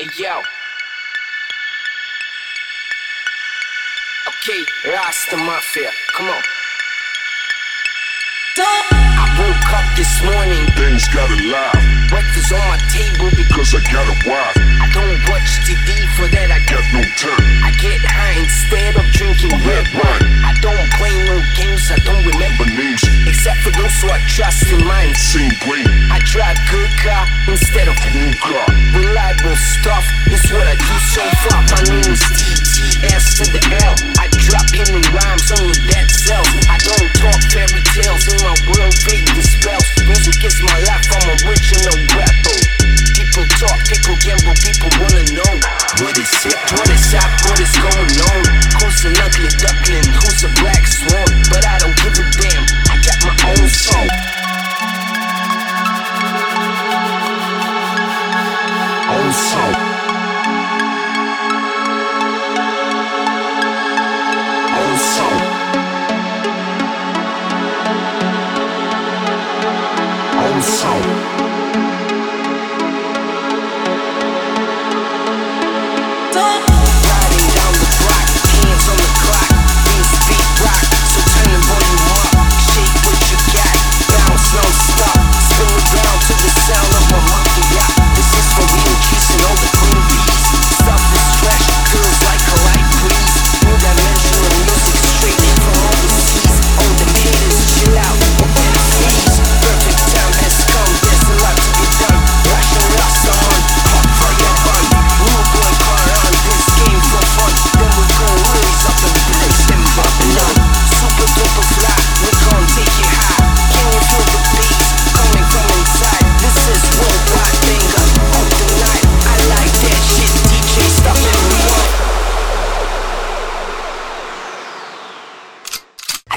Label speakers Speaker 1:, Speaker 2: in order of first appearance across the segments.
Speaker 1: yo. Okay, Rasta Mafia, come on. I woke up this morning,
Speaker 2: things got alive.
Speaker 1: Breakfast on my table because
Speaker 2: I got a wife.
Speaker 1: I don't watch TV for that, I
Speaker 2: got no time.
Speaker 1: I get high instead of drinking red wine. I don't play no games, I don't remember
Speaker 2: names.
Speaker 1: Except for those who I trust in mine.
Speaker 2: Same brain.
Speaker 1: I drive good car instead of
Speaker 2: new car
Speaker 1: little stuffed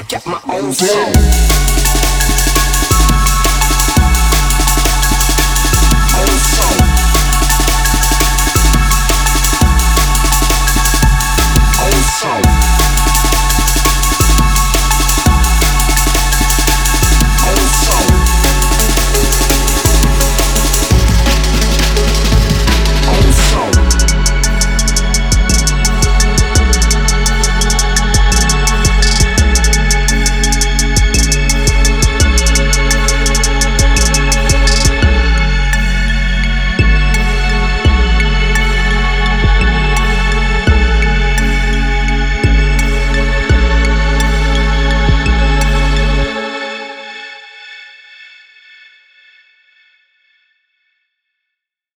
Speaker 1: Got get my own flow.